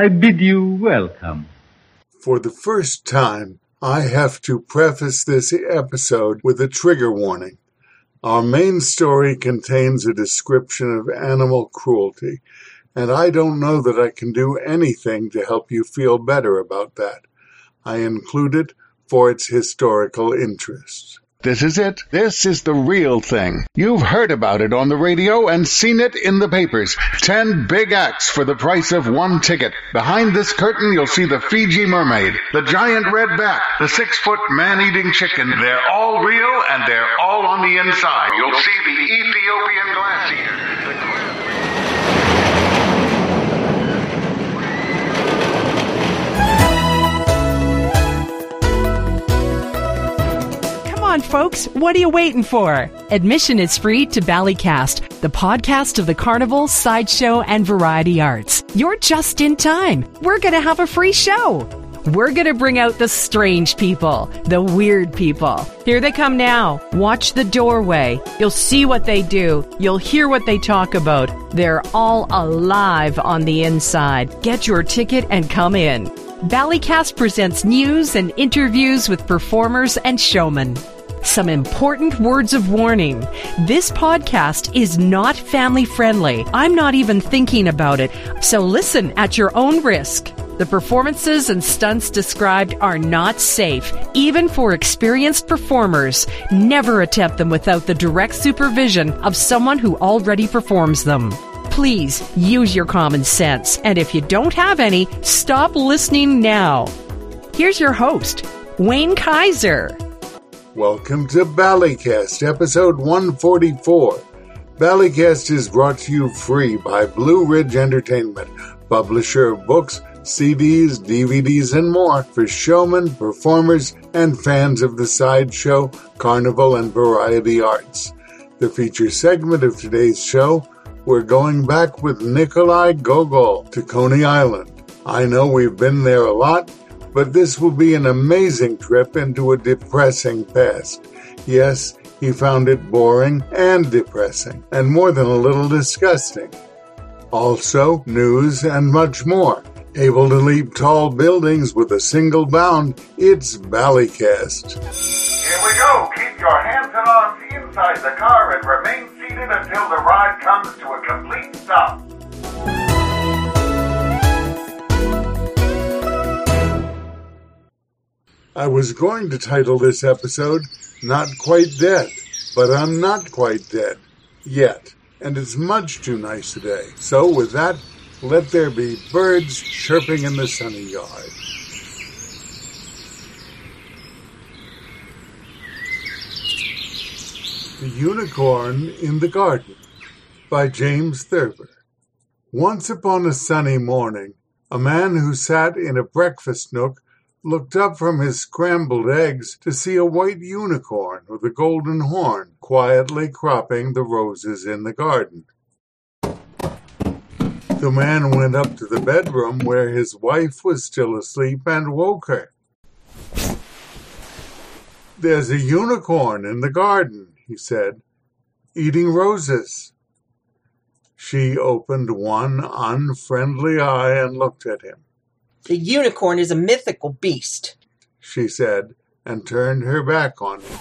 I bid you welcome. For the first time, I have to preface this episode with a trigger warning. Our main story contains a description of animal cruelty, and I don't know that I can do anything to help you feel better about that. I include it for its historical interest. This is it. This is the real thing. You've heard about it on the radio and seen it in the papers. Ten big acts for the price of one ticket. Behind this curtain, you'll see the Fiji mermaid, the giant red bat, the six foot man eating chicken. They're all real and they're all on the inside. You'll see the Ethiopian glacier. On, folks, what are you waiting for? Admission is free to Ballycast, the podcast of the carnival, sideshow, and variety arts. You're just in time. We're going to have a free show. We're going to bring out the strange people, the weird people. Here they come now. Watch the doorway. You'll see what they do. You'll hear what they talk about. They're all alive on the inside. Get your ticket and come in. Ballycast presents news and interviews with performers and showmen. Some important words of warning. This podcast is not family friendly. I'm not even thinking about it, so listen at your own risk. The performances and stunts described are not safe, even for experienced performers. Never attempt them without the direct supervision of someone who already performs them. Please use your common sense, and if you don't have any, stop listening now. Here's your host, Wayne Kaiser. Welcome to Ballycast, episode 144. Ballycast is brought to you free by Blue Ridge Entertainment, publisher of books, CDs, DVDs, and more for showmen, performers, and fans of the sideshow, carnival, and variety arts. The feature segment of today's show, we're going back with Nikolai Gogol to Coney Island. I know we've been there a lot, but this will be an amazing trip into a depressing past. Yes, he found it boring and depressing, and more than a little disgusting. Also, news and much more. Able to leap tall buildings with a single bound, it's Ballycast. Here we go. Keep your hands and arms inside the car and remain seated until the ride comes to a complete stop. I was going to title this episode Not Quite Dead, but I'm not quite dead. Yet. And it's much too nice today. So, with that, let there be birds chirping in the sunny yard. The Unicorn in the Garden by James Thurber. Once upon a sunny morning, a man who sat in a breakfast nook looked up from his scrambled eggs to see a white unicorn with a golden horn quietly cropping the roses in the garden. The man went up to the bedroom where his wife was still asleep and woke her. There's a unicorn in the garden, he said, eating roses. She opened one unfriendly eye and looked at him. The unicorn is a mythical beast. she said, and turned her back on him.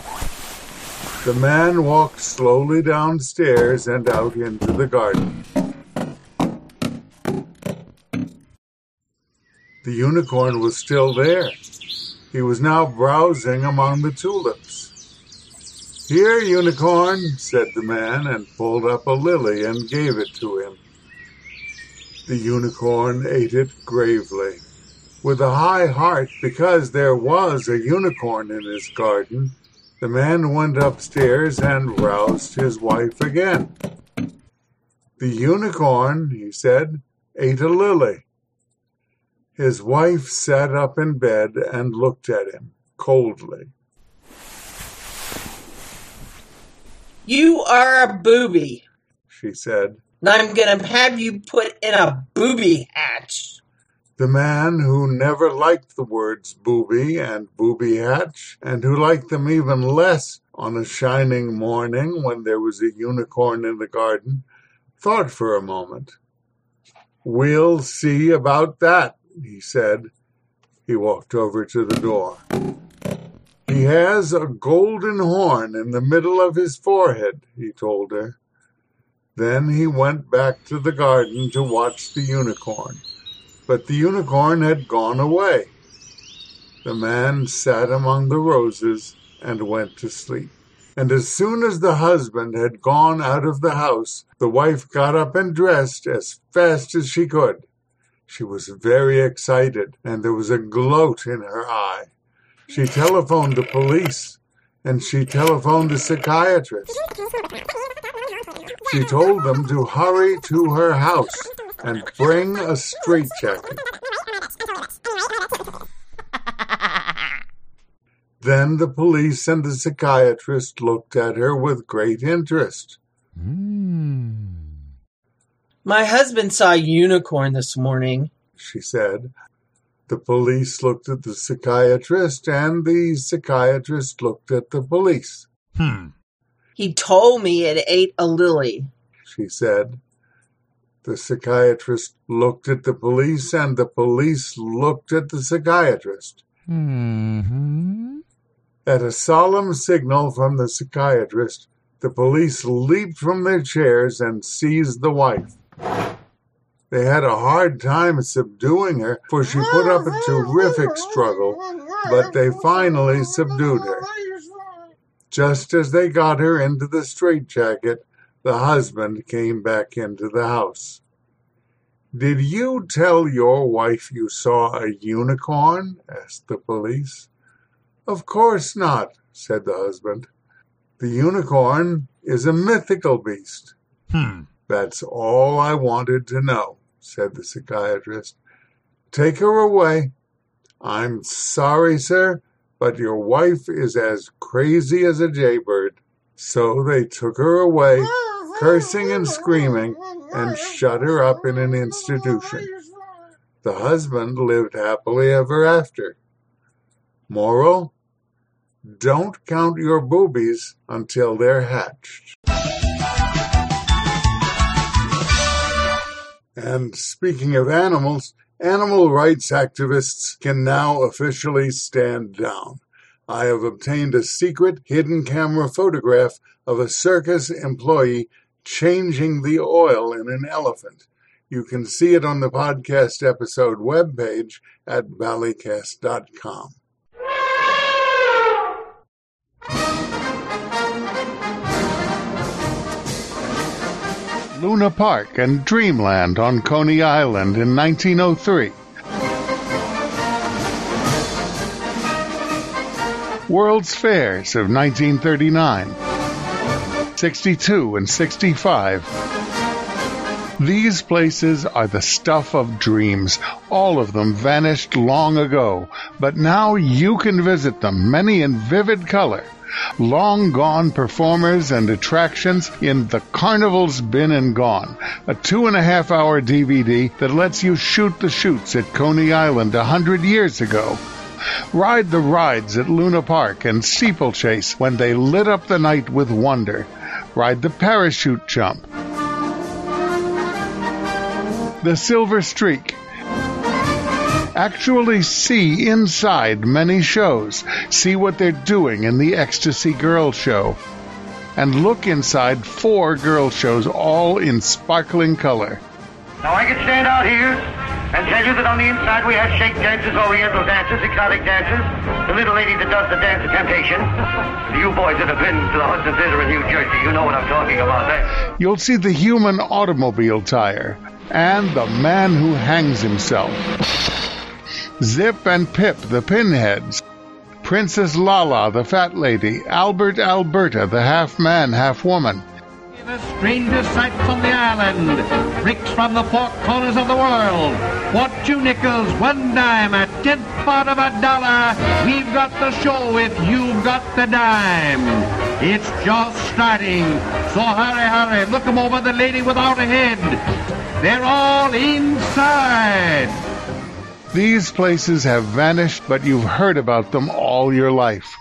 The man walked slowly downstairs and out into the garden. The unicorn was still there. He was now browsing among the tulips. Here, unicorn, said the man, and pulled up a lily and gave it to him. The unicorn ate it gravely with a high heart because there was a unicorn in his garden, the man went upstairs and roused his wife again. The unicorn, he said, ate a lily. His wife sat up in bed and looked at him coldly. You are a booby, she said. I'm gonna have you put in a booby hatch. The man who never liked the words booby and booby hatch, and who liked them even less on a shining morning when there was a unicorn in the garden, thought for a moment. We'll see about that, he said. He walked over to the door. He has a golden horn in the middle of his forehead, he told her. Then he went back to the garden to watch the unicorn. But the unicorn had gone away. The man sat among the roses and went to sleep. And as soon as the husband had gone out of the house, the wife got up and dressed as fast as she could. She was very excited, and there was a gloat in her eye. She telephoned the police, and she telephoned the psychiatrist. She told them to hurry to her house and bring a straitjacket. Then the police and the psychiatrist looked at her with great interest. My husband saw a unicorn this morning. She said. The police looked at the psychiatrist, and the psychiatrist looked at the police. Hmm. He told me it ate a lily. She said. The psychiatrist looked at the police, and the police looked at the psychiatrist. Mm-hmm. At a solemn signal from the psychiatrist, the police leaped from their chairs and seized the wife. They had a hard time subduing her, for she put up a terrific struggle, but they finally subdued her. Just as they got her into the straitjacket, the husband came back into the house. Did you tell your wife you saw a unicorn? asked the police. Of course not, said the husband. The unicorn is a mythical beast. Hmm. That's all I wanted to know, said the psychiatrist. Take her away. I'm sorry, sir, but your wife is as crazy as a jaybird. So they took her away, cursing and screaming, and shut her up in an institution. The husband lived happily ever after. Moral? Don't count your boobies until they're hatched. And speaking of animals, animal rights activists can now officially stand down. I have obtained a secret hidden camera photograph of a circus employee changing the oil in an elephant. You can see it on the podcast episode webpage at ballycast.com. Luna Park and Dreamland on Coney Island in 1903. World's Fairs of 1939, 62 and 65. These places are the stuff of dreams. All of them vanished long ago, but now you can visit them, many in vivid color. Long gone performers and attractions in The Carnival's Been and Gone, a two and a half hour DVD that lets you shoot the chutes at Coney Island a hundred years ago. Ride the rides at Luna Park and Steeplechase when they lit up the night with wonder. Ride the parachute jump. The Silver Streak. Actually see inside many shows. See what they're doing in the Ecstasy Girl Show. And look inside four girl shows, all in sparkling color. Now I can stand out here and tell you that on the inside we have shake dances, oriental dances, exotic dances, the little lady that does the dance of temptation. You boys that have been to the Hudson Theater in New Jersey, you know what I'm talking about there. You'll see the human automobile tire and the man who hangs himself. Zip and Pip, the pinheads. Princess Lala, the fat lady. Albert Alberta, the half man, half woman. The strangest sights on the island. Freaks from the four corners of the world. What two nickels, one dime, a tenth part of a dollar. We've got the show if you've got the dime. It's just starting. So hurry, hurry. Look 'em over the lady without a head. They're all inside. These places have vanished, but you've heard about them all your life.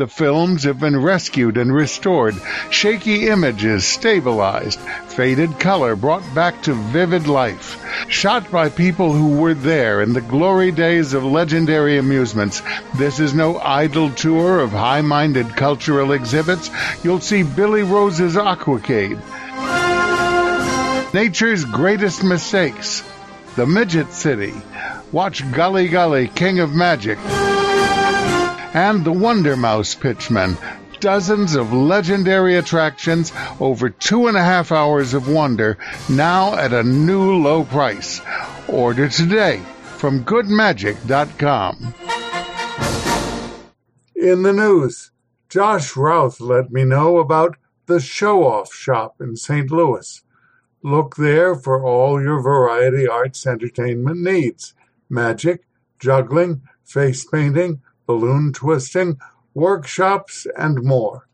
The films have been rescued and restored, shaky images stabilized, faded color brought back to vivid life. Shot by people who were there in the glory days of legendary amusements, this is no idle tour of high minded cultural exhibits. You'll see Billy Rose's Aquacade, Nature's Greatest Mistakes, The Midget City, watch Gully Gully, King of Magic, and the Wonder Mouse Pitchman. Dozens of legendary attractions, over two and a half hours of wonder, now at a new low price. Order today from goodmagic.com. In the news, Josh Routh let me know about the Show Off Shop in St. Louis. Look there for all your variety arts entertainment needs magic, juggling, face painting, balloon twisting, workshops, and more.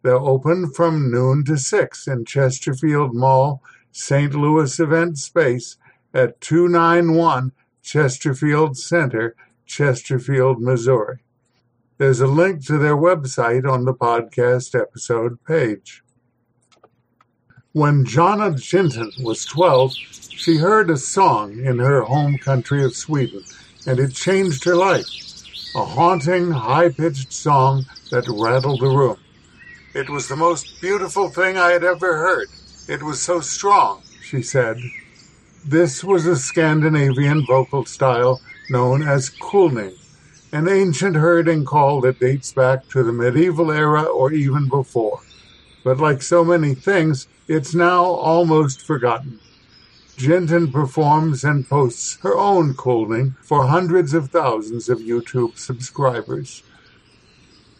They're open from noon to 6 in Chesterfield Mall, St. Louis Event Space at 291 Chesterfield Center, Chesterfield, Missouri. There's a link to their website on the podcast episode page. When Jonna Jinton was 12, she heard a song in her home country of Sweden, and it changed her life. A haunting, high pitched song that rattled the room. It was the most beautiful thing I had ever heard. It was so strong, she said. This was a Scandinavian vocal style known as kulning, an ancient herding call that dates back to the medieval era or even before. But like so many things, it's now almost forgotten. Jinton performs and posts her own kulning for hundreds of thousands of YouTube subscribers.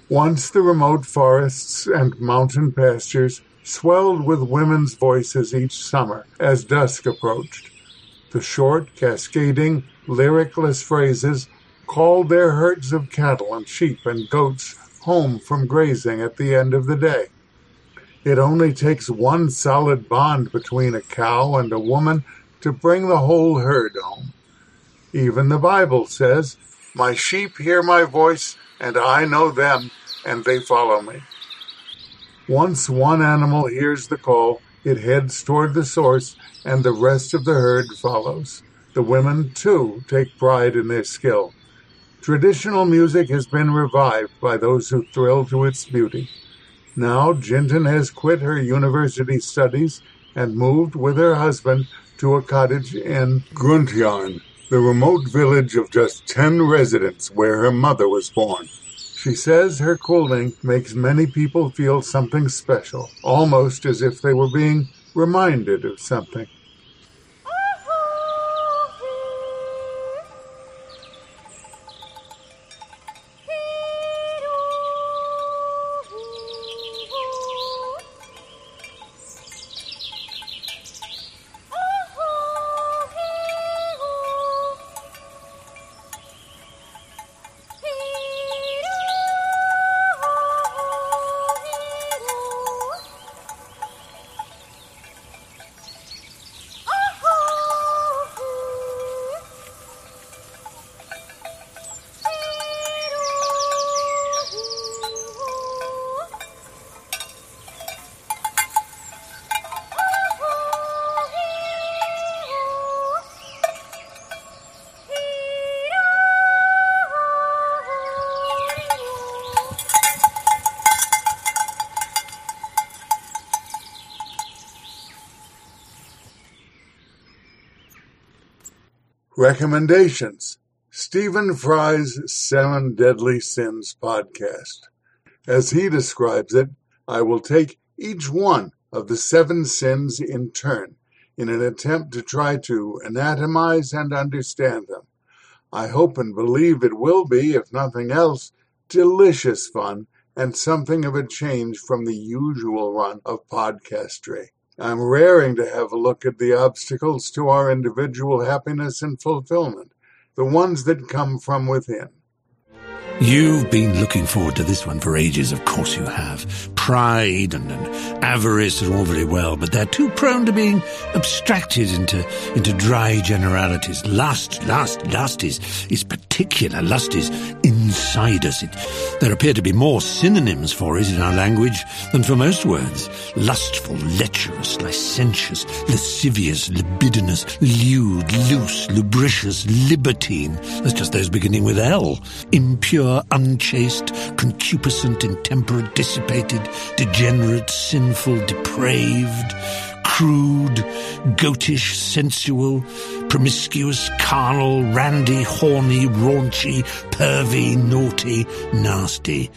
Once the remote forests and mountain pastures swelled with women's voices each summer as dusk approached. The short, cascading, lyricless phrases called their herds of cattle and sheep and goats home from grazing at the end of the day. It only takes one solid bond between a cow and a woman to bring the whole herd home. Even the Bible says, My sheep hear my voice, and I know them, and they follow me. Once one animal hears the call, it heads toward the source, and the rest of the herd follows. The women, too, take pride in their skill. Traditional music has been revived by those who thrill to its beauty. Now Jinton has quit her university studies and moved with her husband to a cottage in Grundtjärn, the remote village of just 10 residents where her mother was born. She says her kulning makes many people feel something special, almost as if they were being reminded of something. Recommendations Stephen Fry's Seven Deadly Sins podcast. As he describes it, I will take each one of the seven sins in turn in an attempt to try to anatomize and understand them. I hope and believe it will be, if nothing else, delicious fun and something of a change from the usual run of podcastry. I'm raring to have a look at the obstacles to our individual happiness and fulfillment, the ones that come from within. You've been looking forward to this one for ages, of course you have. Pride and, and, avarice are all very well, but they're too prone to being abstracted into, into dry generalities. Lust, lust, lust is, is particular. Lust is inside us. It, there appear to be more synonyms for it in our language than for most words. Lustful, lecherous, licentious, lascivious, libidinous, lewd, loose, lubricious, libertine. That's just those beginning with L. Impure, unchaste, concupiscent, intemperate, dissipated, degenerate, sinful, depraved crude, goatish, sensual, promiscuous, carnal, randy, horny, raunchy, pervy, naughty, nasty.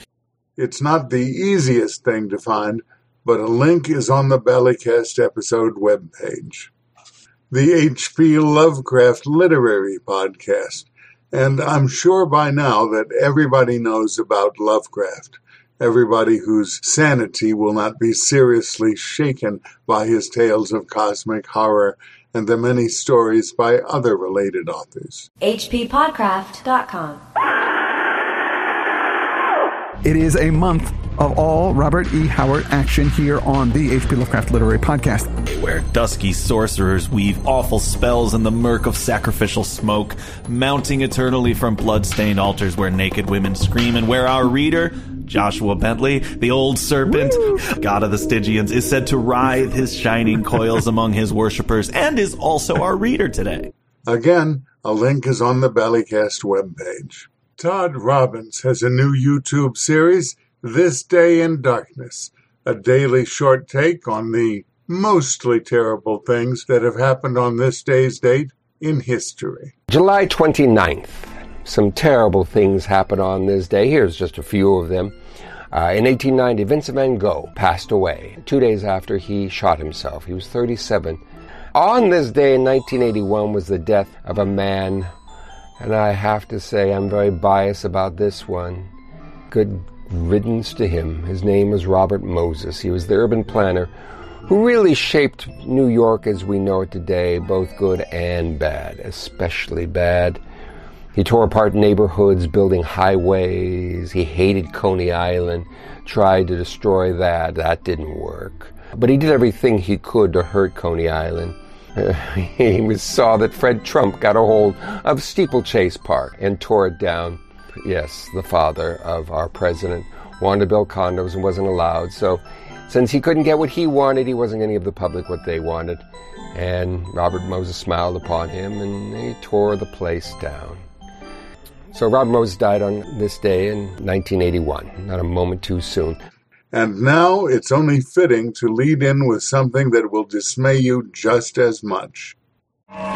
It's not the easiest thing to find, but a link is on the Ballycast episode webpage. The H.P. Lovecraft Literary Podcast, and I'm sure by now that everybody knows about Lovecraft everybody whose sanity will not be seriously shaken by his tales of cosmic horror and the many stories by other related authors. HPPodcraft.com. It is a month of all Robert E. Howard action here on the HP Lovecraft Literary Podcast. Where dusky sorcerers weave awful spells in the murk of sacrificial smoke, mounting eternally from blood-stained altars where naked women scream, and where our reader, Joshua Bentley, the old serpent, Woo! god of the Stygians, is said to writhe his shining coils among his worshippers and is also our reader today. Again, a link is on the Ballycast webpage. Todd Robbins has a new YouTube series, This Day in Darkness, a daily short take on the mostly terrible things that have happened on this day's date in history. July 29th. Some terrible things happen on this day. Here's just a few of them. Uh, in 1890, Vincent van Gogh passed away two days after he shot himself. He was 37. On this day in 1981 was the death of a man, and I have to say I'm very biased about this one. Good riddance to him. His name was Robert Moses. He was the urban planner who really shaped New York as we know it today, both good and bad, especially bad. He tore apart neighborhoods, building highways. He hated Coney Island, tried to destroy that. That didn't work. But he did everything he could to hurt Coney Island. he saw that Fred Trump got a hold of Steeplechase Park and tore it down. Yes, the father of our president wanted to build condos and wasn't allowed. So, since he couldn't get what he wanted, he wasn't going to give the public what they wanted. And Robert Moses smiled upon him and he tore the place down. So Rob Moses died on this day in 1981, not a moment too soon. And now it's only fitting to lead in with something that will dismay you just as much.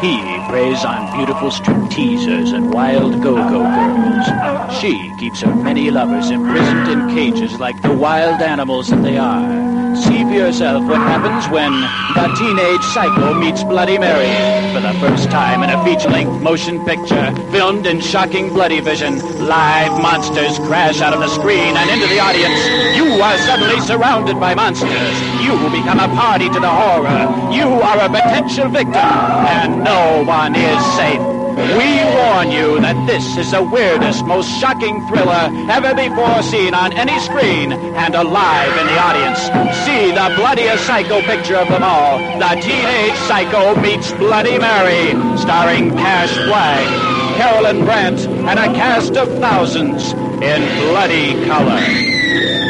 He preys on beautiful strip teasers and wild go-go girls. She keeps her many lovers imprisoned in cages like the wild animals that they are. See for yourself what happens when a teenage psycho meets Bloody Mary for the first time in a feature-length motion picture filmed in shocking bloody vision. Live monsters crash out of the screen and into the audience. You are suddenly surrounded by monsters. You become a party to the horror. You are a potential victim, and no one is safe. We warn you that this is the weirdest, most shocking thriller ever before seen on any screen and alive in the audience. See the bloodiest psycho picture of them all. The Teenage Psycho Meets Bloody Mary, starring Cash Flagg, Carolyn Brandt, and a cast of thousands in bloody color.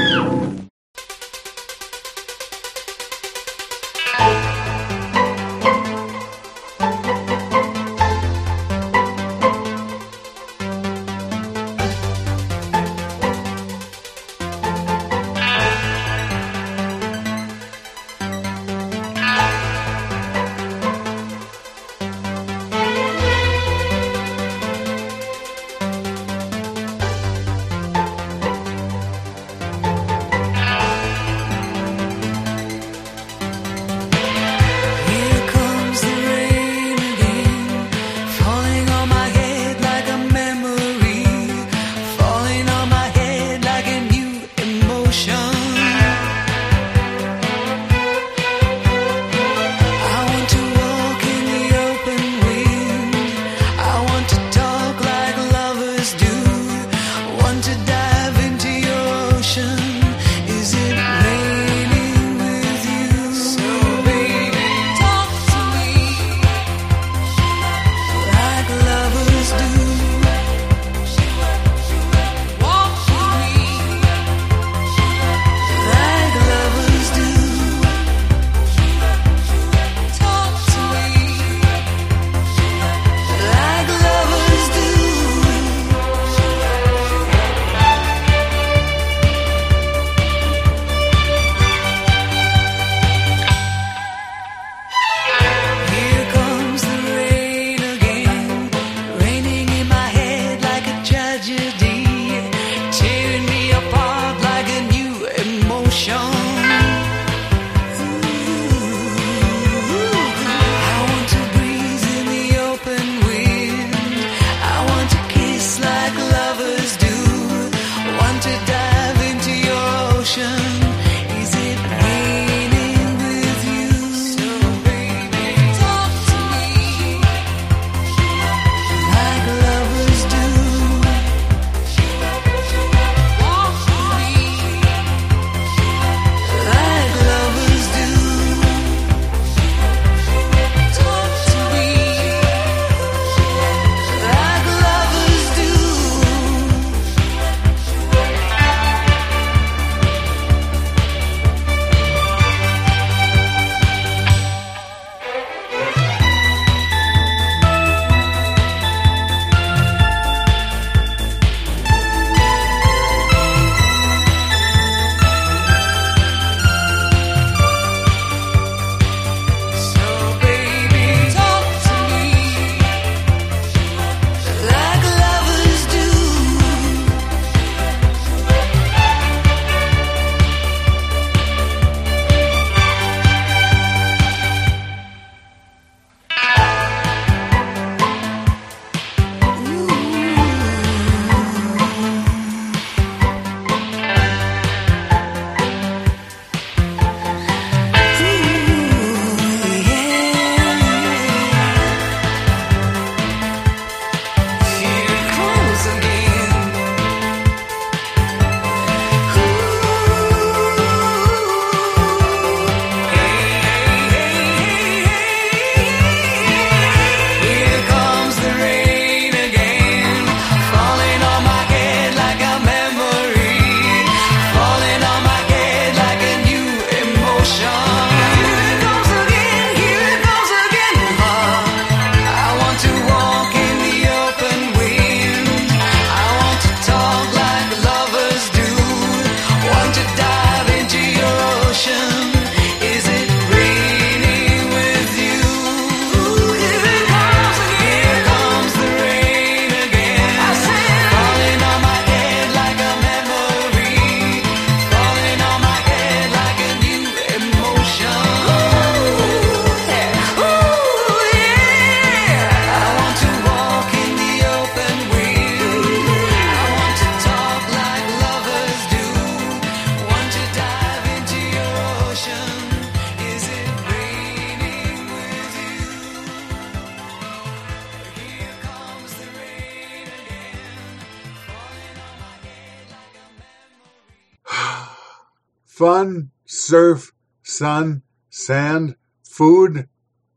Fun, surf, sun, sand, food,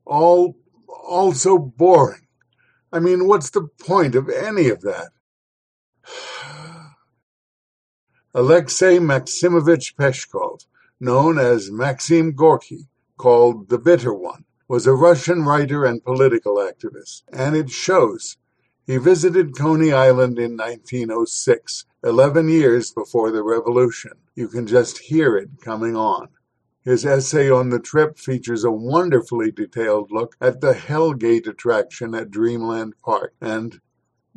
all, all so boring. I mean, what's the point of any of that? Alexei Maximovich Peshkov, known as Maxim Gorky, called the Bitter One, was a Russian writer and political activist, and it shows. He visited Coney Island in 1906, 11 years before the revolution. You can just hear it coming on. His essay on the trip features a wonderfully detailed look at the Hellgate attraction at Dreamland Park and,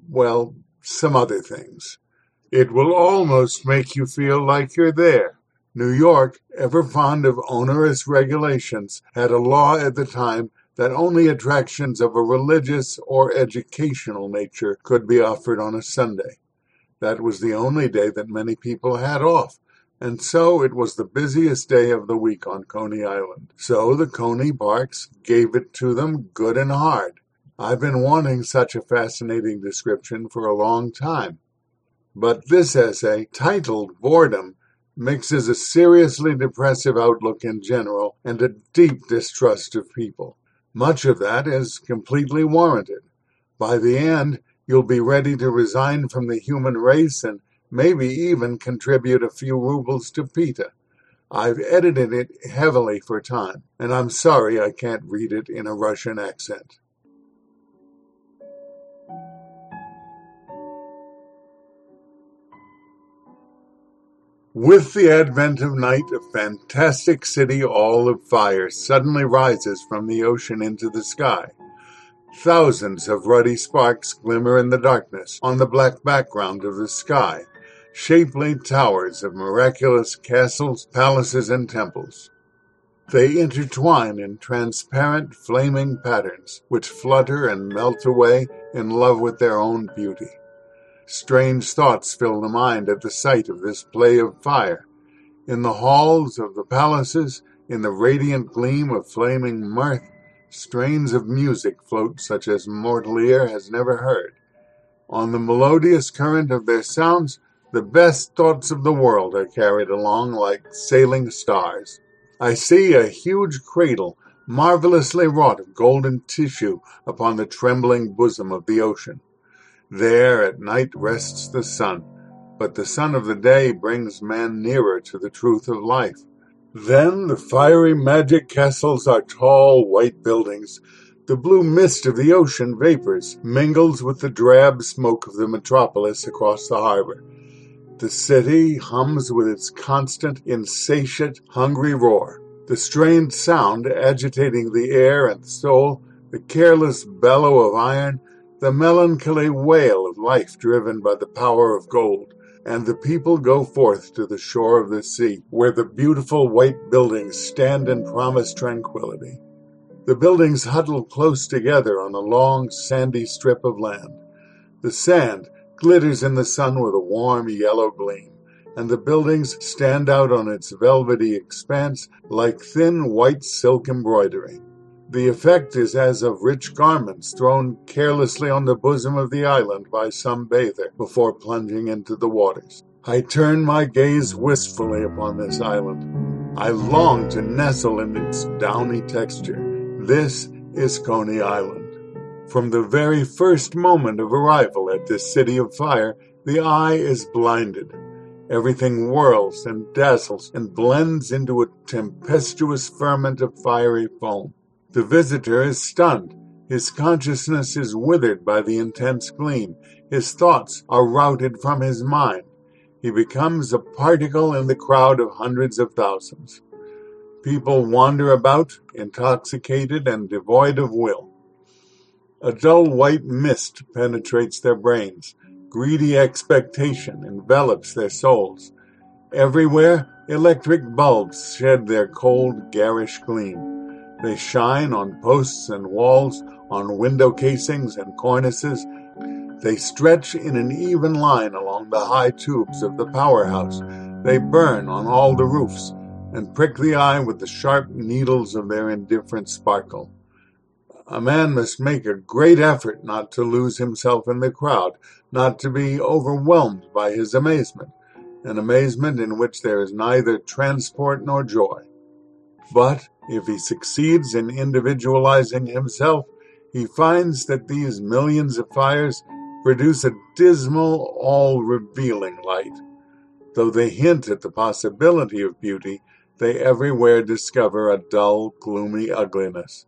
well, some other things. It will almost make you feel like you're there. New York, ever fond of onerous regulations, had a law at the time that only attractions of a religious or educational nature could be offered on a Sunday. That was the only day that many people had off, and so it was the busiest day of the week on Coney Island. So the Coney Barks gave it to them good and hard. I've been wanting such a fascinating description for a long time. But this essay, titled Boredom, mixes a seriously depressive outlook in general and a deep distrust of people. Much of that is completely warranted. By the end, you'll be ready to resign from the human race and maybe even contribute a few rubles to Peter. I've edited it heavily for time, and I'm sorry I can't read it in a Russian accent. With the advent of night, a fantastic city all of fire suddenly rises from the ocean into the sky. Thousands of ruddy sparks glimmer in the darkness on the black background of the sky, shapely towers of miraculous castles, palaces, and temples. They intertwine in transparent, flaming patterns, which flutter and melt away in love with their own beauty. Strange thoughts fill the mind at the sight of this play of fire. In the halls of the palaces, in the radiant gleam of flaming mirth, strains of music float such as mortal ear has never heard. On the melodious current of their sounds, the best thoughts of the world are carried along like sailing stars. I see a huge cradle, marvelously wrought of golden tissue, upon the trembling bosom of the ocean. There at night rests the sun, but the sun of the day brings man nearer to the truth of life. Then the fiery magic castles are tall white buildings. The blue mist of the ocean vapors mingles with the drab smoke of the metropolis across the harbor. The city hums with its constant, insatiate, hungry roar, the strained sound agitating the air and soul, the careless bellow of iron, the melancholy wail of life driven by the power of gold. And the people go forth to the shore of the sea, where the beautiful white buildings stand and promise tranquility. The buildings huddle close together on a long, sandy strip of land. The sand glitters in the sun with a warm yellow gleam, and the buildings stand out on its velvety expanse like thin white silk embroidery. The effect is as of rich garments thrown carelessly on the bosom of the island by some bather before plunging into the waters. I turn my gaze wistfully upon this island. I long to nestle in its downy texture. This is Coney Island. From the very first moment of arrival at this city of fire, the eye is blinded. Everything whirls and dazzles and blends into a tempestuous ferment of fiery foam. The visitor is stunned. His consciousness is withered by the intense gleam. His thoughts are routed from his mind. He becomes a particle in the crowd of hundreds of thousands. People wander about, intoxicated and devoid of will. A dull white mist penetrates their brains. Greedy expectation envelops their souls. Everywhere, electric bulbs shed their cold, garish gleam. They shine on posts and walls, on window casings and cornices. They stretch in an even line along the high tubes of the powerhouse. They burn on all the roofs and prick the eye with the sharp needles of their indifferent sparkle. A man must make a great effort not to lose himself in the crowd, not to be overwhelmed by his amazement. an amazement in which there is neither transport nor joy. But if he succeeds in individualizing himself, he finds that these millions of fires produce a dismal, all revealing light. Though they hint at the possibility of beauty, they everywhere discover a dull, gloomy ugliness.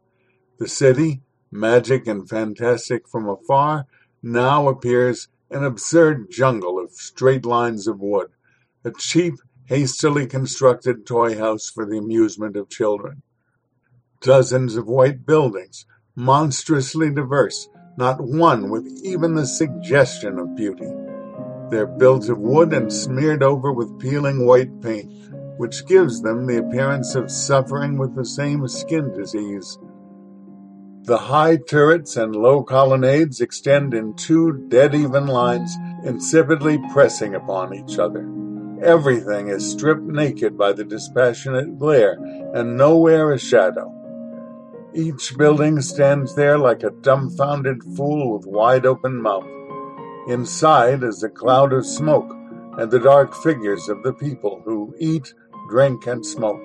The city, magic and fantastic from afar, now appears an absurd jungle of straight lines of wood, a cheap, hastily constructed toy house for the amusement of children. Dozens of white buildings, monstrously diverse, not one with even the suggestion of beauty. They're built of wood and smeared over with peeling white paint, which gives them the appearance of suffering with the same skin disease. The high turrets and low colonnades extend in two dead even lines, insipidly pressing upon each other. Everything is stripped naked by the dispassionate glare, and nowhere a shadow. Each building stands there like a dumbfounded fool with wide open mouth. Inside is a cloud of smoke and the dark figures of the people who eat, drink, and smoke.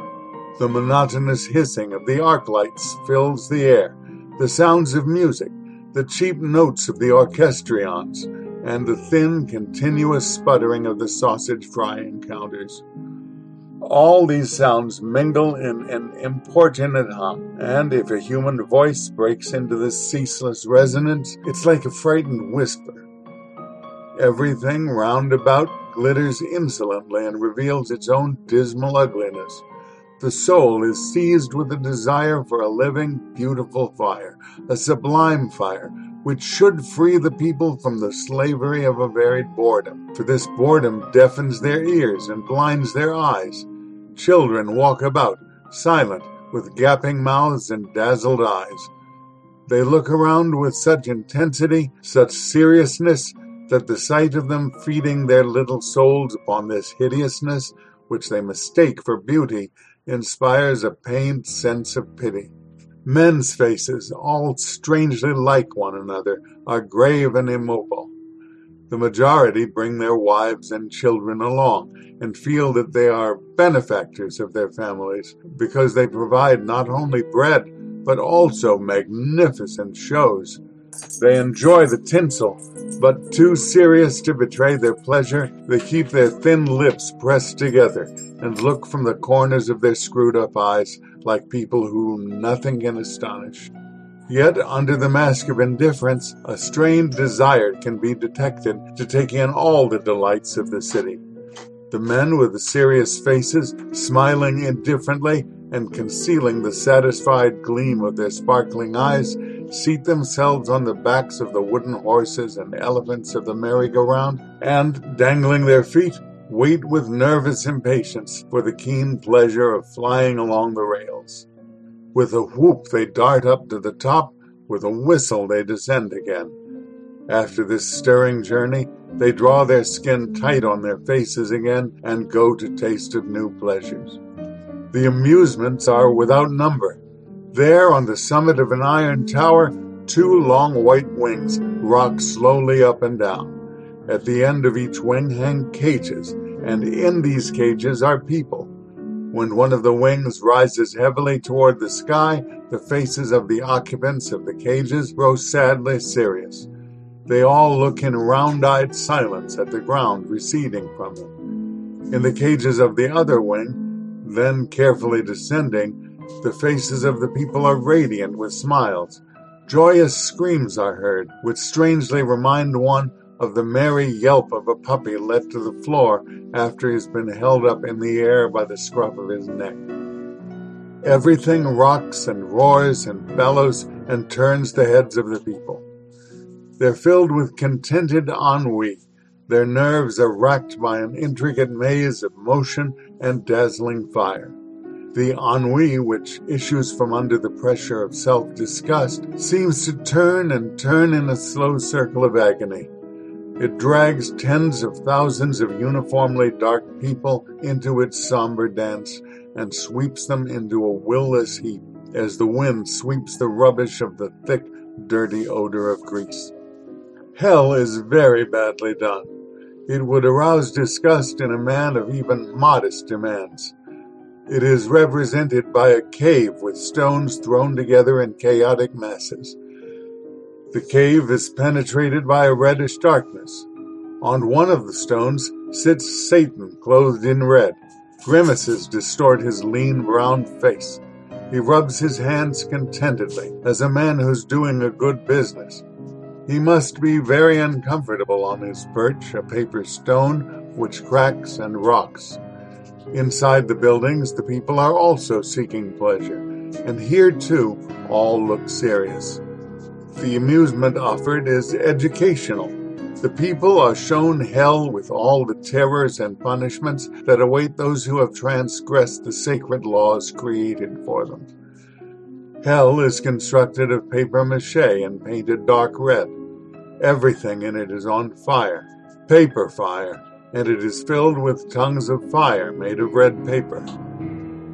The monotonous hissing of the arc lights fills the air, the sounds of music, the cheap notes of the orchestrions, and the thin, continuous sputtering of the sausage frying counters. All these sounds mingle in an importunate hum, and if a human voice breaks into this ceaseless resonance, it's like a frightened whisper. Everything round about glitters insolently and reveals its own dismal ugliness. The soul is seized with a desire for a living, beautiful fire, a sublime fire, which should free the people from the slavery of a varied boredom. For this boredom deafens their ears and blinds their eyes. Children walk about, silent, with gaping mouths and dazzled eyes. They look around with such intensity, such seriousness, that the sight of them feeding their little souls upon this hideousness, which they mistake for beauty, inspires a pained sense of pity. Men's faces, all strangely like one another, are grave and immobile. The majority bring their wives and children along and feel that they are benefactors of their families because they provide not only bread but also magnificent shows. They enjoy the tinsel, but too serious to betray their pleasure, they keep their thin lips pressed together and look from the corners of their screwed up eyes like people whom nothing can astonish. Yet, under the mask of indifference, a strained desire can be detected to take in all the delights of the city. The men with the serious faces, smiling indifferently and concealing the satisfied gleam of their sparkling eyes, seat themselves on the backs of the wooden horses and elephants of the merry-go-round, and, dangling their feet, wait with nervous impatience for the keen pleasure of flying along the rails. With a whoop they dart up to the top, with a whistle they descend again. After this stirring journey, they draw their skin tight on their faces again and go to taste of new pleasures. The amusements are without number. There, on the summit of an iron tower, two long white wings rock slowly up and down. At the end of each wing hang cages, and in these cages are people. When one of the wings rises heavily toward the sky, the faces of the occupants of the cages grow sadly serious. They all look in round eyed silence at the ground receding from them. In the cages of the other wing, then, carefully descending, the faces of the people are radiant with smiles. Joyous screams are heard, which strangely remind one of the merry yelp of a puppy let to the floor after he has been held up in the air by the scruff of his neck. Everything rocks and roars and bellows and turns the heads of the people. They're filled with contented ennui their nerves are racked by an intricate maze of motion and dazzling fire. The ennui which issues from under the pressure of self disgust seems to turn and turn in a slow circle of agony. It drags tens of thousands of uniformly dark people into its somber dance and sweeps them into a will-less heap as the wind sweeps the rubbish of the thick, dirty odor of grease. Hell is very badly done. It would arouse disgust in a man of even modest demands. It is represented by a cave with stones thrown together in chaotic masses. The cave is penetrated by a reddish darkness. On one of the stones sits Satan clothed in red. Grimaces distort his lean brown face. He rubs his hands contentedly, as a man who's doing a good business. He must be very uncomfortable on his perch, a paper stone which cracks and rocks. Inside the buildings, the people are also seeking pleasure, and here too all look serious. The amusement offered is educational. The people are shown hell with all the terrors and punishments that await those who have transgressed the sacred laws created for them. Hell is constructed of paper mache and painted dark red. Everything in it is on fire, paper fire, and it is filled with tongues of fire made of red paper.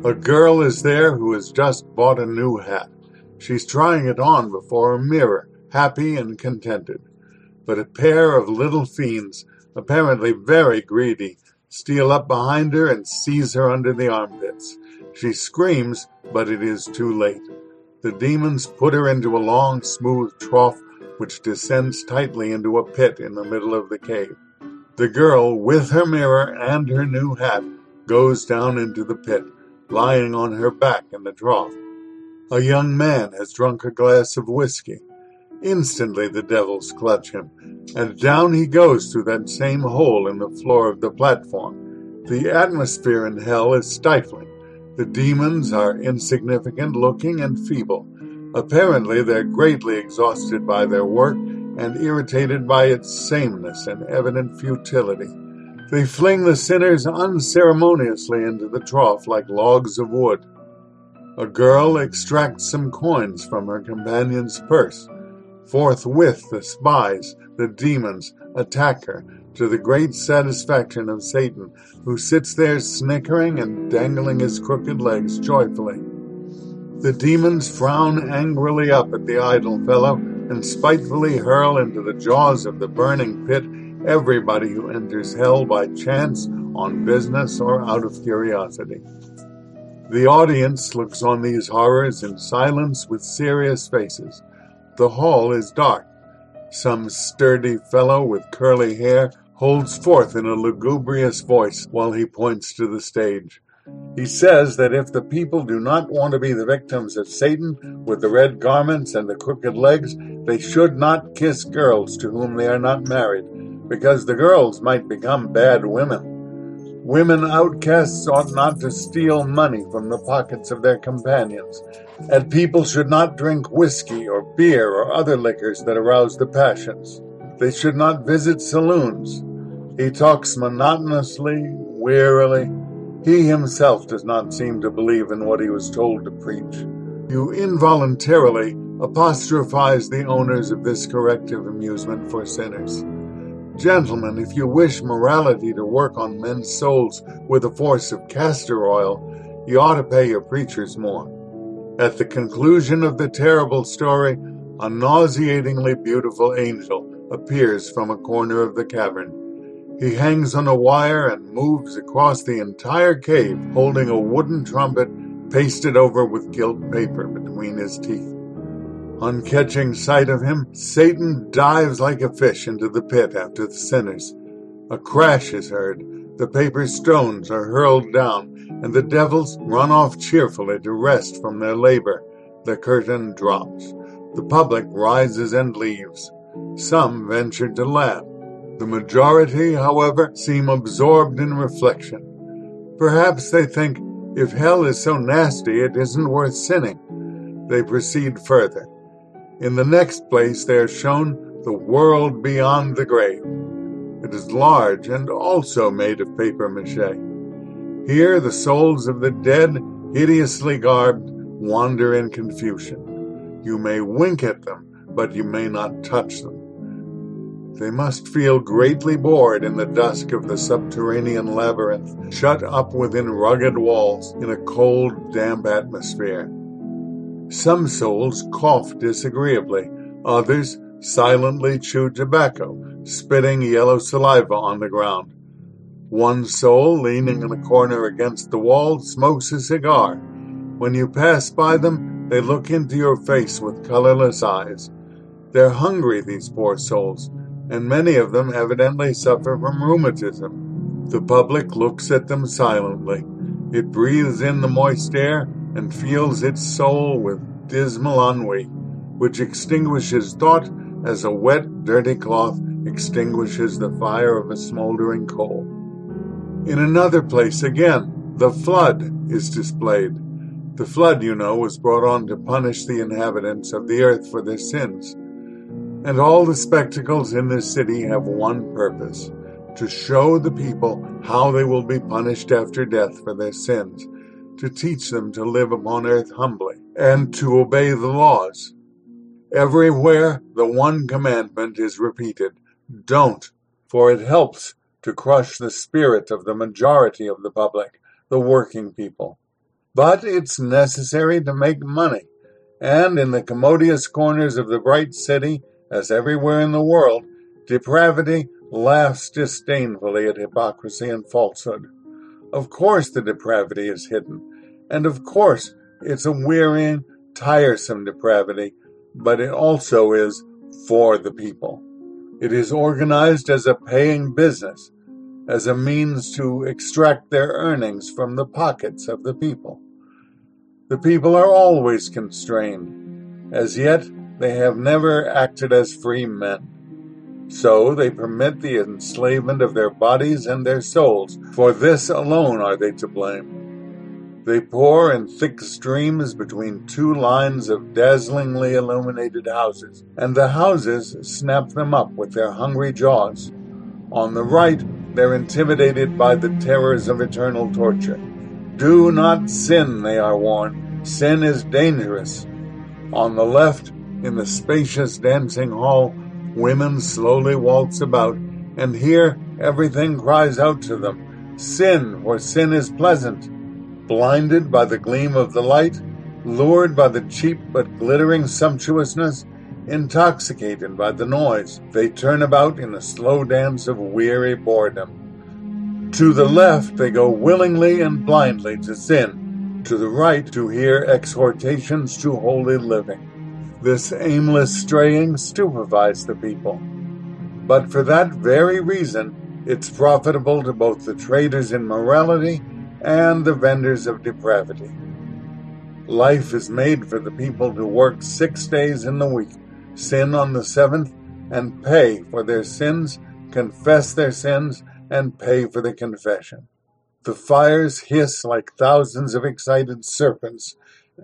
A girl is there who has just bought a new hat. She's trying it on before a mirror, happy and contented. But a pair of little fiends, apparently very greedy, steal up behind her and seize her under the armpits. She screams, but it is too late. The demons put her into a long, smooth trough which descends tightly into a pit in the middle of the cave. The girl, with her mirror and her new hat, goes down into the pit, lying on her back in the trough. A young man has drunk a glass of whiskey. Instantly the devils clutch him, and down he goes through that same hole in the floor of the platform. The atmosphere in hell is stifling. The demons are insignificant looking and feeble. Apparently, they're greatly exhausted by their work and irritated by its sameness and evident futility. They fling the sinners unceremoniously into the trough like logs of wood. A girl extracts some coins from her companion's purse. Forthwith the spies, the demons, attack her, to the great satisfaction of Satan, who sits there snickering and dangling his crooked legs joyfully. The demons frown angrily up at the idle fellow and spitefully hurl into the jaws of the burning pit everybody who enters hell by chance, on business, or out of curiosity. The audience looks on these horrors in silence with serious faces. The hall is dark. Some sturdy fellow with curly hair holds forth in a lugubrious voice while he points to the stage. He says that if the people do not want to be the victims of Satan with the red garments and the crooked legs, they should not kiss girls to whom they are not married, because the girls might become bad women. Women outcasts ought not to steal money from the pockets of their companions, and people should not drink whiskey or beer or other liquors that arouse the passions. They should not visit saloons. He talks monotonously, wearily, he himself does not seem to believe in what he was told to preach. You involuntarily apostrophize the owners of this corrective amusement for sinners. Gentlemen, if you wish morality to work on men's souls with the force of castor oil, you ought to pay your preachers more. At the conclusion of the terrible story, a nauseatingly beautiful angel appears from a corner of the cavern. He hangs on a wire and moves across the entire cave, holding a wooden trumpet pasted over with gilt paper between his teeth. On catching sight of him, Satan dives like a fish into the pit after the sinners. A crash is heard, the paper stones are hurled down, and the devils run off cheerfully to rest from their labor. The curtain drops. The public rises and leaves. Some venture to laugh. The majority, however, seem absorbed in reflection. Perhaps they think, if hell is so nasty, it isn't worth sinning. They proceed further. In the next place, they are shown the world beyond the grave. It is large and also made of paper mache. Here, the souls of the dead, hideously garbed, wander in confusion. You may wink at them, but you may not touch them. They must feel greatly bored in the dusk of the subterranean labyrinth, shut up within rugged walls in a cold, damp atmosphere. Some souls cough disagreeably, others, silently chew tobacco, spitting yellow saliva on the ground. One soul, leaning in a corner against the wall, smokes a cigar. When you pass by them, they look into your face with colorless eyes. They're hungry, these poor souls, and many of them evidently suffer from rheumatism. The public looks at them silently. It breathes in the moist air and feels its soul with dismal ennui, which extinguishes thought as a wet, dirty cloth extinguishes the fire of a smoldering coal. In another place again, the flood is displayed. The flood, you know, was brought on to punish the inhabitants of the earth for their sins. And all the spectacles in this city have one purpose to show the people how they will be punished after death for their sins, to teach them to live upon earth humbly, and to obey the laws. Everywhere the one commandment is repeated don't, for it helps to crush the spirit of the majority of the public, the working people. But it's necessary to make money, and in the commodious corners of the bright city, as everywhere in the world, depravity laughs disdainfully at hypocrisy and falsehood. Of course the depravity is hidden, and of course it's a wearying, tiresome depravity, but it also is for the people. It is organized as a paying business, as a means to extract their earnings from the pockets of the people. The people are always constrained. As yet, they have never acted as free men. So they permit the enslavement of their bodies and their souls. For this alone are they to blame. They pour in thick streams between two lines of dazzlingly illuminated houses, and the houses snap them up with their hungry jaws. On the right, they're intimidated by the terrors of eternal torture. Do not sin, they are warned. Sin is dangerous. On the left, in the spacious dancing hall, women slowly waltz about, and here everything cries out to them Sin, for sin is pleasant. Blinded by the gleam of the light, lured by the cheap but glittering sumptuousness, intoxicated by the noise, they turn about in a slow dance of weary boredom. To the left they go willingly and blindly to sin, to the right to hear exhortations to holy living. This aimless straying stupefies the people. But for that very reason, it's profitable to both the traders in morality and the vendors of depravity. Life is made for the people to work six days in the week, sin on the seventh, and pay for their sins, confess their sins, and pay for the confession. The fires hiss like thousands of excited serpents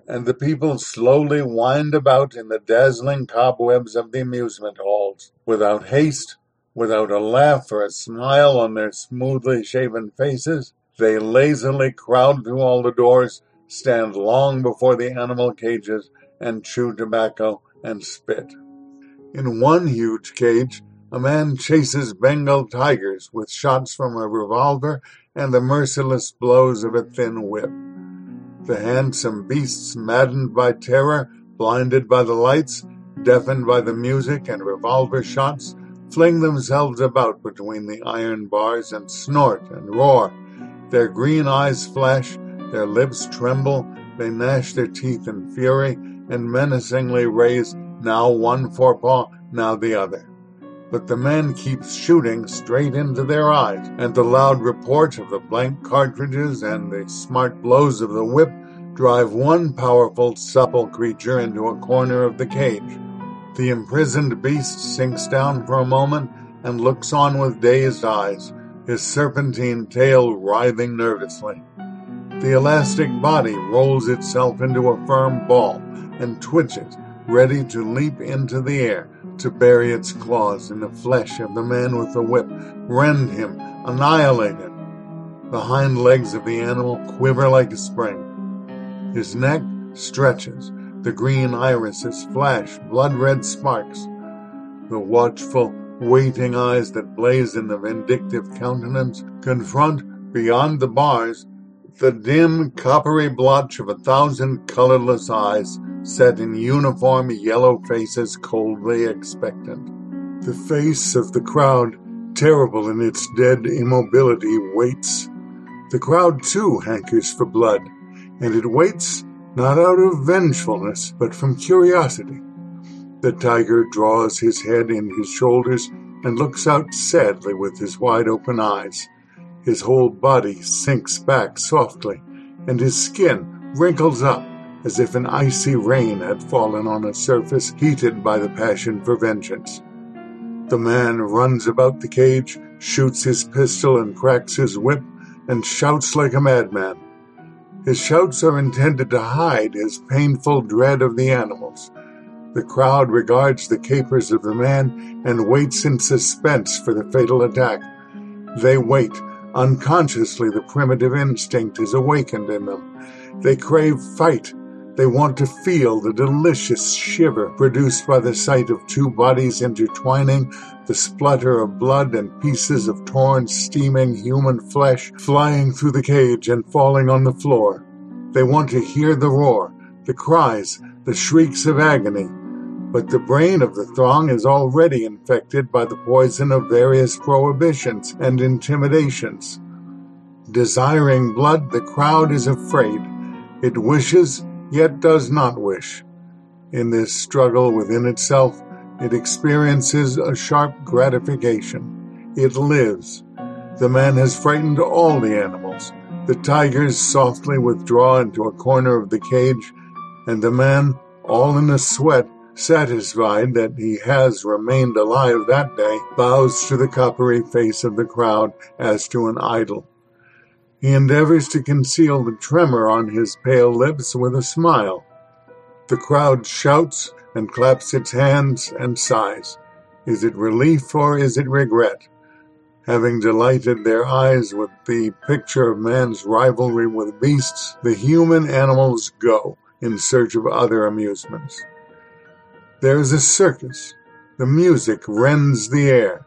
and the people slowly wind about in the dazzling cobwebs of the amusement halls, without haste, without a laugh or a smile on their smoothly shaven faces. They lazily crowd through all the doors, stand long before the animal cages, and chew tobacco and spit. In one huge cage, a man chases Bengal tigers with shots from a revolver and the merciless blows of a thin whip. The handsome beasts, maddened by terror, blinded by the lights, deafened by the music and revolver shots, fling themselves about between the iron bars and snort and roar. Their green eyes flash, their lips tremble, they gnash their teeth in fury, and menacingly raise now one forepaw, now the other. But the man keeps shooting straight into their eyes, and the loud report of the blank cartridges and the smart blows of the whip drive one powerful, supple creature into a corner of the cage. The imprisoned beast sinks down for a moment and looks on with dazed eyes, his serpentine tail writhing nervously. The elastic body rolls itself into a firm ball and twitches, ready to leap into the air to bury its claws in the flesh of the man with the whip, rend him, annihilate him. The hind legs of the animal quiver like a spring. His neck stretches. The green irises flash blood red sparks. The watchful, waiting eyes that blaze in the vindictive countenance confront, beyond the bars, the dim, coppery blotch of a thousand colorless eyes set in uniform yellow faces coldly expectant. The face of the crowd, terrible in its dead immobility, waits. The crowd too hankers for blood, and it waits not out of vengefulness, but from curiosity. The tiger draws his head in his shoulders and looks out sadly with his wide open eyes. His whole body sinks back softly, and his skin wrinkles up as if an icy rain had fallen on a surface heated by the passion for vengeance. The man runs about the cage, shoots his pistol and cracks his whip, and shouts like a madman. His shouts are intended to hide his painful dread of the animals. The crowd regards the capers of the man and waits in suspense for the fatal attack. They wait. Unconsciously, the primitive instinct is awakened in them. They crave fight. They want to feel the delicious shiver produced by the sight of two bodies intertwining, the splutter of blood and pieces of torn, steaming human flesh flying through the cage and falling on the floor. They want to hear the roar, the cries, the shrieks of agony, but the brain of the throng is already infected by the poison of various prohibitions and intimidations. Desiring blood, the crowd is afraid. It wishes, yet does not wish. In this struggle within itself, it experiences a sharp gratification. It lives. The man has frightened all the animals. The tigers softly withdraw into a corner of the cage, and the man, all in a sweat, satisfied that he has remained alive that day, bows to the coppery face of the crowd as to an idol. He endeavors to conceal the tremor on his pale lips with a smile. The crowd shouts and claps its hands and sighs. Is it relief or is it regret? Having delighted their eyes with the picture of man's rivalry with beasts, the human animals go in search of other amusements. There is a circus. The music rends the air.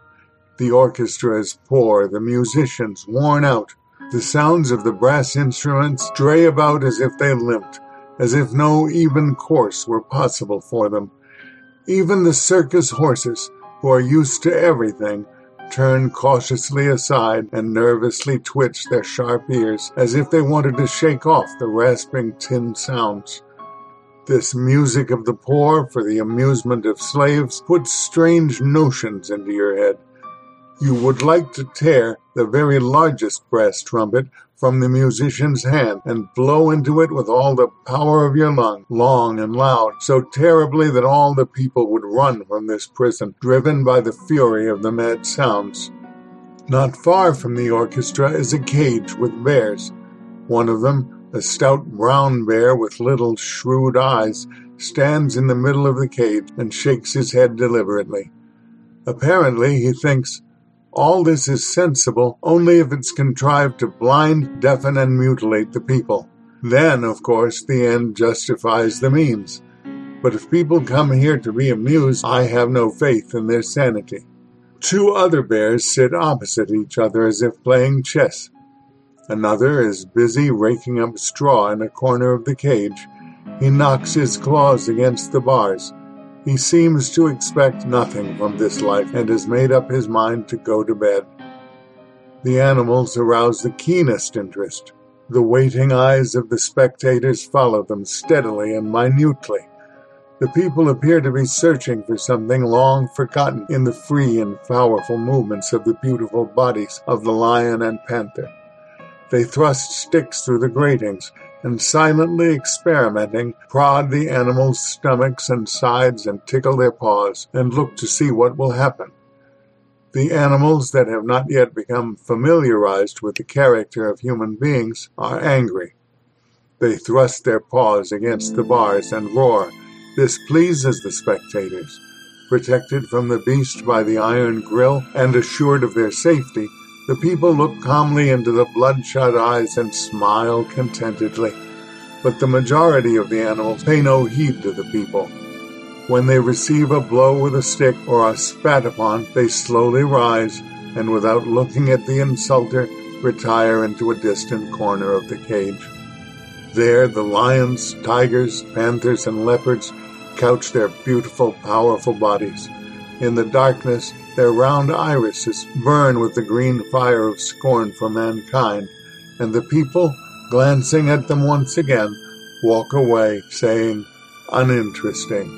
The orchestra is poor, the musicians worn out. The sounds of the brass instruments stray about as if they limped, as if no even course were possible for them. Even the circus horses, who are used to everything, turn cautiously aside and nervously twitch their sharp ears as if they wanted to shake off the rasping tin sounds. This music of the poor for the amusement of slaves puts strange notions into your head. You would like to tear the very largest brass trumpet from the musician's hand and blow into it with all the power of your lung, long and loud, so terribly that all the people would run from this prison, driven by the fury of the mad sounds. Not far from the orchestra is a cage with bears. One of them, a stout brown bear with little shrewd eyes stands in the middle of the cage and shakes his head deliberately. Apparently, he thinks, all this is sensible only if it's contrived to blind, deafen, and mutilate the people. Then, of course, the end justifies the means. But if people come here to be amused, I have no faith in their sanity. Two other bears sit opposite each other as if playing chess. Another is busy raking up straw in a corner of the cage. He knocks his claws against the bars. He seems to expect nothing from this life and has made up his mind to go to bed. The animals arouse the keenest interest. The waiting eyes of the spectators follow them steadily and minutely. The people appear to be searching for something long forgotten in the free and powerful movements of the beautiful bodies of the lion and panther. They thrust sticks through the gratings and silently experimenting, prod the animals' stomachs and sides and tickle their paws and look to see what will happen. The animals that have not yet become familiarized with the character of human beings are angry. They thrust their paws against the bars and roar. This pleases the spectators. Protected from the beast by the iron grill and assured of their safety, the people look calmly into the bloodshot eyes and smile contentedly. But the majority of the animals pay no heed to the people. When they receive a blow with a stick or are spat upon, they slowly rise and, without looking at the insulter, retire into a distant corner of the cage. There, the lions, tigers, panthers, and leopards couch their beautiful, powerful bodies. In the darkness, their round irises burn with the green fire of scorn for mankind, and the people, glancing at them once again, walk away, saying, uninteresting.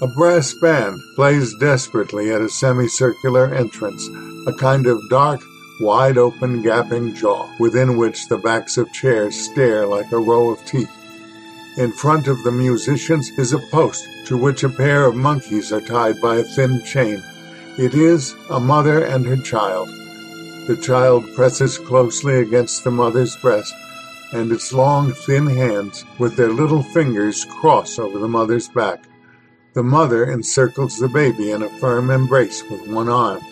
A brass band plays desperately at a semicircular entrance, a kind of dark, wide open, gaping jaw, within which the backs of chairs stare like a row of teeth. In front of the musicians is a post to which a pair of monkeys are tied by a thin chain. It is a mother and her child. The child presses closely against the mother's breast, and its long, thin hands, with their little fingers, cross over the mother's back. The mother encircles the baby in a firm embrace with one arm.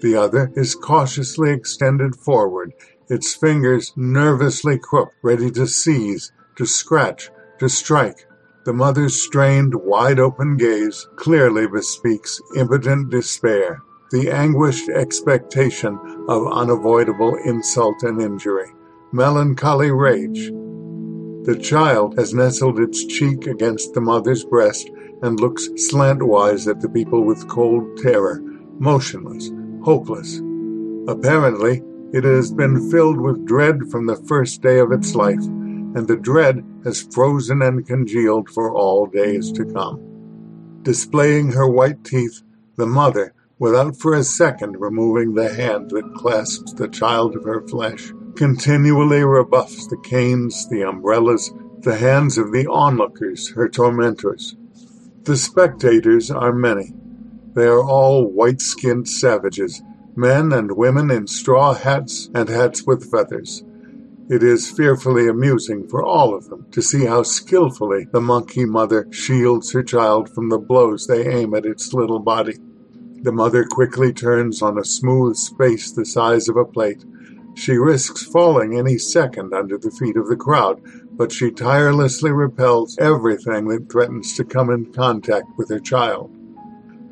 The other is cautiously extended forward, its fingers nervously crooked, ready to seize, to scratch, to strike. The mother's strained, wide open gaze clearly bespeaks impotent despair, the anguished expectation of unavoidable insult and injury, melancholy rage. The child has nestled its cheek against the mother's breast and looks slantwise at the people with cold terror, motionless, hopeless. Apparently, it has been filled with dread from the first day of its life, and the dread has frozen and congealed for all days to come. Displaying her white teeth, the mother, without for a second removing the hand that clasps the child of her flesh, continually rebuffs the canes, the umbrellas, the hands of the onlookers, her tormentors. The spectators are many. They are all white skinned savages, men and women in straw hats and hats with feathers. It is fearfully amusing for all of them to see how skillfully the monkey mother shields her child from the blows they aim at its little body. The mother quickly turns on a smooth space the size of a plate. She risks falling any second under the feet of the crowd, but she tirelessly repels everything that threatens to come in contact with her child.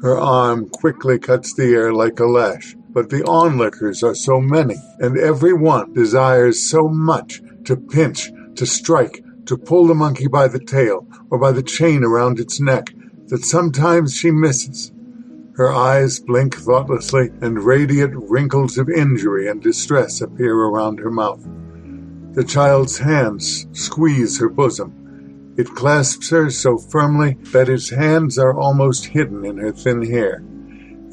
Her arm quickly cuts the air like a lash, but the onlookers are so many, and every one desires so much to pinch, to strike, to pull the monkey by the tail or by the chain around its neck, that sometimes she misses. Her eyes blink thoughtlessly, and radiant wrinkles of injury and distress appear around her mouth. The child's hands squeeze her bosom. It clasps her so firmly that its hands are almost hidden in her thin hair.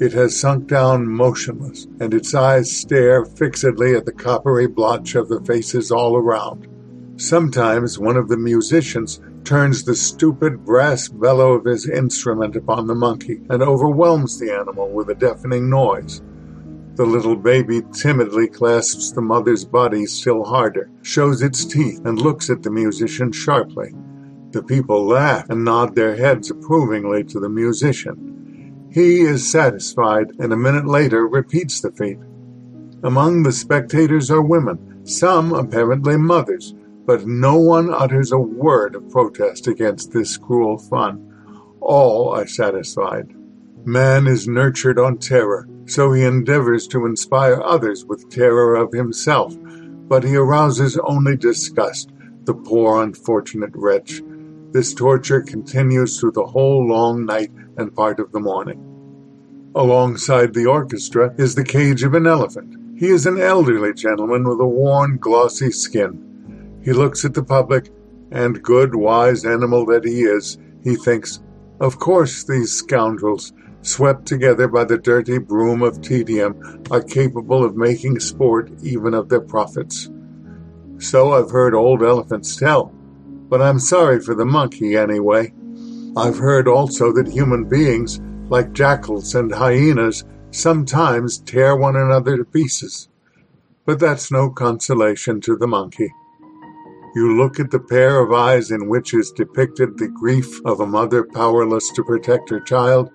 It has sunk down motionless, and its eyes stare fixedly at the coppery blotch of the faces all around. Sometimes one of the musicians turns the stupid brass bellow of his instrument upon the monkey and overwhelms the animal with a deafening noise. The little baby timidly clasps the mother's body still harder, shows its teeth, and looks at the musician sharply. The people laugh and nod their heads approvingly to the musician. He is satisfied and a minute later repeats the feat. Among the spectators are women, some apparently mothers, but no one utters a word of protest against this cruel fun. All are satisfied. Man is nurtured on terror, so he endeavors to inspire others with terror of himself, but he arouses only disgust, the poor unfortunate wretch. This torture continues through the whole long night and part of the morning. Alongside the orchestra is the cage of an elephant. He is an elderly gentleman with a worn, glossy skin. He looks at the public, and good, wise animal that he is, he thinks, of course these scoundrels, swept together by the dirty broom of tedium, are capable of making sport even of their profits. So I've heard old elephants tell, but I'm sorry for the monkey anyway. I've heard also that human beings, like jackals and hyenas, sometimes tear one another to pieces. But that's no consolation to the monkey. You look at the pair of eyes in which is depicted the grief of a mother powerless to protect her child,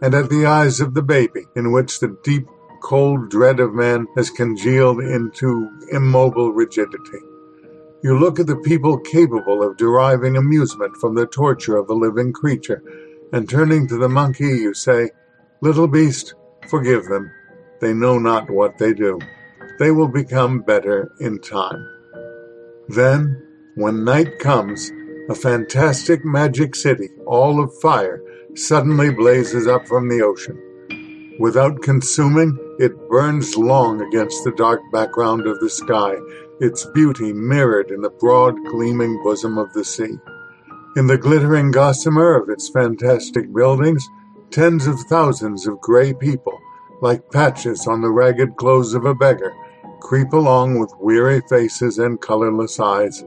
and at the eyes of the baby, in which the deep, cold dread of man has congealed into immobile rigidity. You look at the people capable of deriving amusement from the torture of a living creature, and turning to the monkey, you say, Little beast, forgive them. They know not what they do. They will become better in time. Then, When night comes, a fantastic magic city, all of fire, suddenly blazes up from the ocean. Without consuming, it burns long against the dark background of the sky, its beauty mirrored in the broad, gleaming bosom of the sea. In the glittering gossamer of its fantastic buildings, tens of thousands of gray people, like patches on the ragged clothes of a beggar, creep along with weary faces and colorless eyes.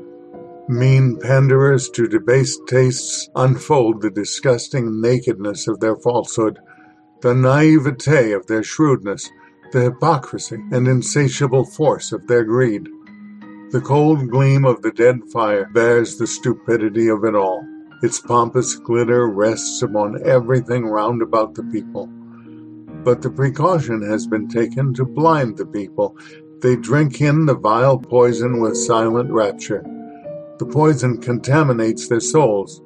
Mean panderers to debased tastes unfold the disgusting nakedness of their falsehood, the naivete of their shrewdness, the hypocrisy and insatiable force of their greed. The cold gleam of the dead fire bears the stupidity of it all. Its pompous glitter rests upon everything round about the people. But the precaution has been taken to blind the people. They drink in the vile poison with silent rapture. The poison contaminates their souls.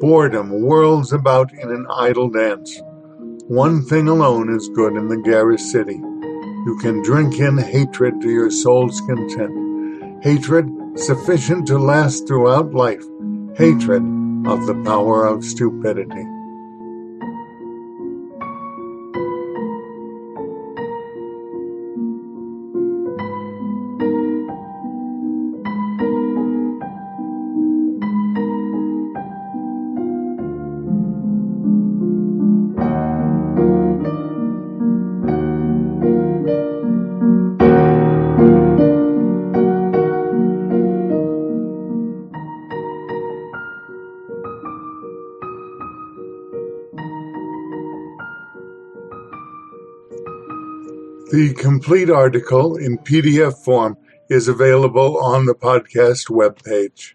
Boredom whirls about in an idle dance. One thing alone is good in the garish city. You can drink in hatred to your soul's content hatred sufficient to last throughout life, hatred of the power of stupidity. Complete article in PDF form is available on the podcast webpage.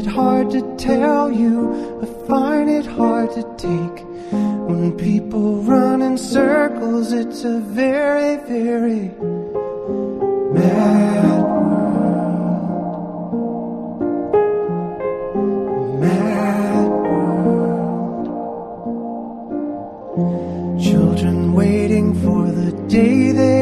It hard to tell you, I find it hard to take. When people run in circles, it's a very, very mad world. Mad world. Children waiting for the day they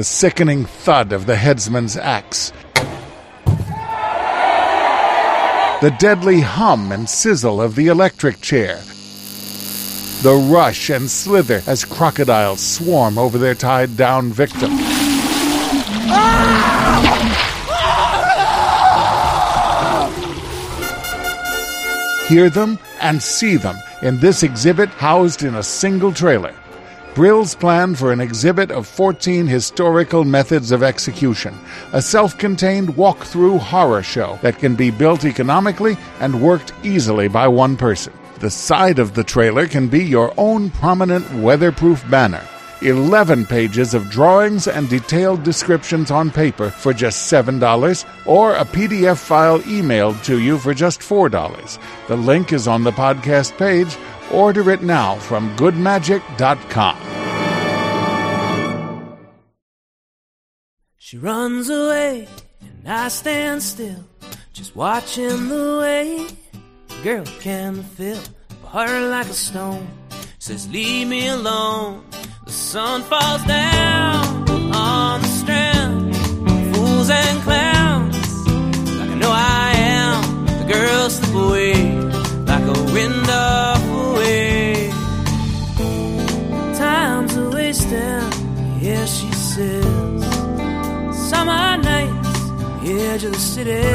the sickening thud of the headsman's axe, the deadly hum and sizzle of the electric chair, the rush and slither as crocodiles swarm over their tied down victim. Hear them and see them in this exhibit housed in a single trailer. Brill's plan for an exhibit of 14 historical methods of execution, a self contained walk through horror show that can be built economically and worked easily by one person. The side of the trailer can be your own prominent weatherproof banner. 11 pages of drawings and detailed descriptions on paper for just $7, or a PDF file emailed to you for just $4. The link is on the podcast page. Order it now from goodmagic.com. She runs away, and I stand still, just watching the way girl can feel her like a stone. Says, Leave me alone. The sun falls down on the strand. Fools and clowns, like I know I am. The girls slip away like a wind off away. Time's a wasting, yeah, she says. Summer nights, the edge of the city,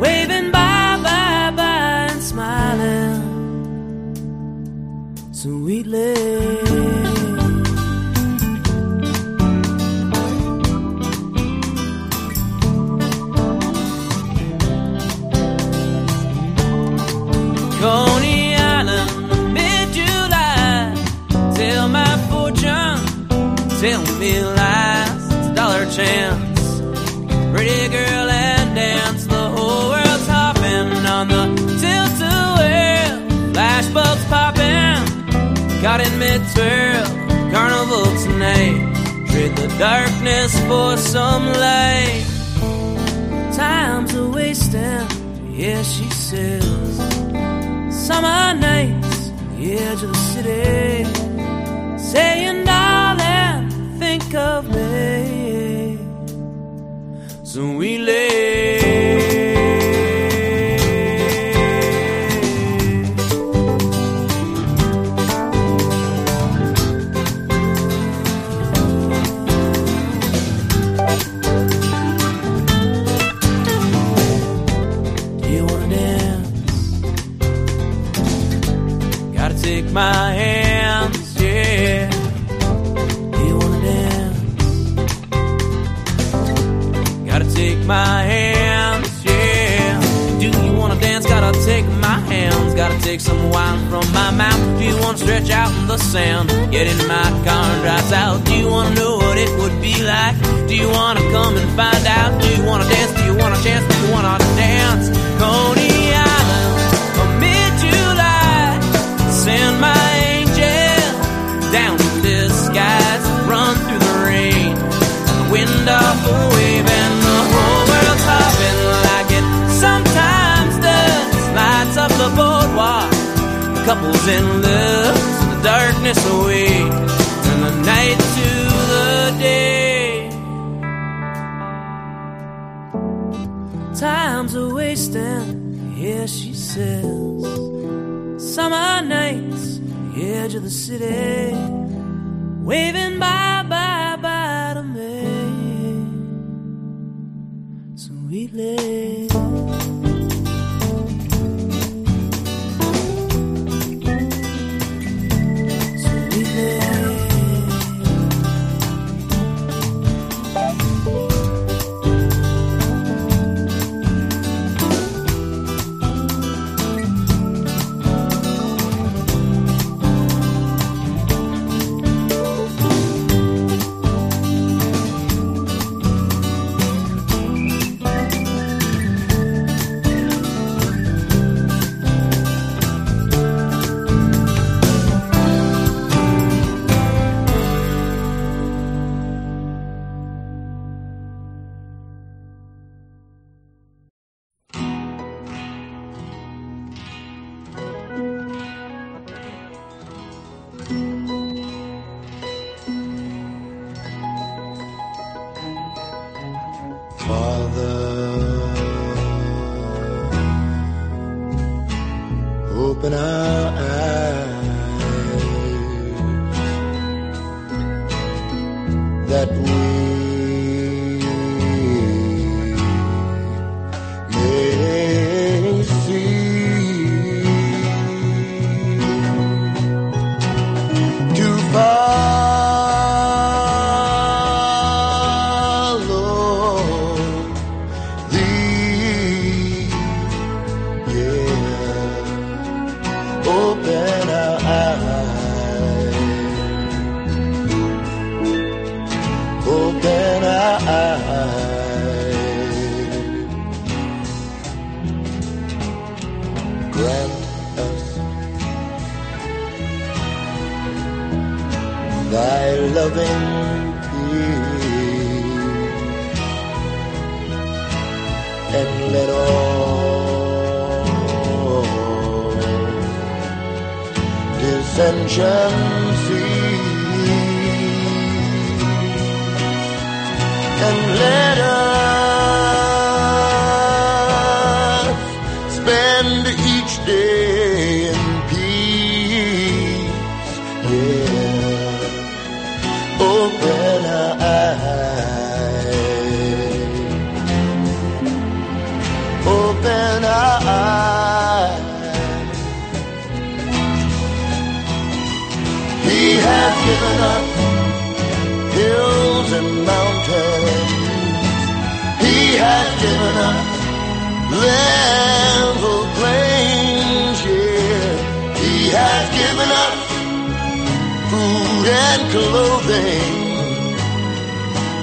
waving bye bye bye and smiling sweetly. Tell me lies. Dollar chance. Pretty girl and dance. The whole world's hopping on the tilt-a-whirl. Flashbulbs popping. Caught in mid-twirl. Carnival tonight. Trade the darkness for some light. Time's a wasting. Yeah, she says summer nights, the edge of the city, saying, think of me. So we lay. Do take some wine from my mouth. Do you wanna stretch out in the sand? Get in my car and drive south. Do you wanna know what it would be like? Do you wanna come and find out? Do you wanna dance? Do you want a chance? Do you wanna dance? Couples in love, the darkness away, turn the night to the day. Time's a wasting, yeah, she says. Summer nights, the edge of the city, waving bye bye bye to me. Sweetly. Day in peace. Yeah, oh, open our eyes, open oh, our eyes. He has given us hills and mountains. He has given us level food and clothing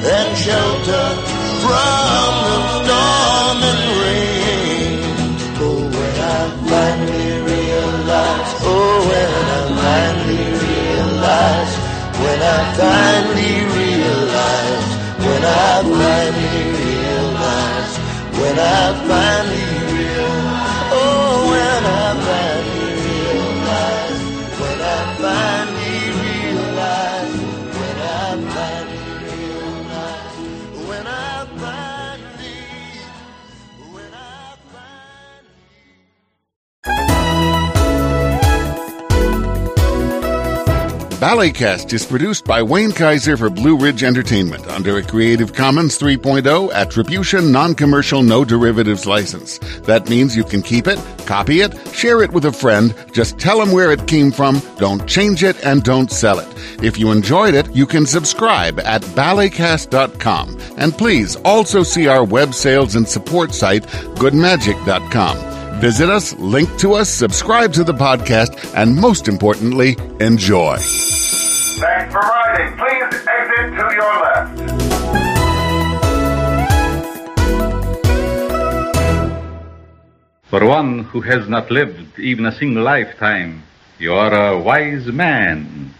and shelter from the storm and rain. Oh, when I finally realize, oh, when I finally realize, when I finally realize, when I finally realize, when I finally Ballycast is produced by Wayne Keyser for Blue Ridge Entertainment under a Creative Commons 3.0 Attribution Non-Commercial No Derivatives license. That means you can keep it, copy it, share it with a friend, just tell them where it came from, don't change it, and don't sell it. If you enjoyed it, you can subscribe at ballycast.com. And please also see our web sales and support site, goodmagic.com. Visit us, link to us, subscribe to the podcast, and most importantly, enjoy. Thanks for riding. Please exit to your left. For one who has not lived even a single lifetime, you are a wise man.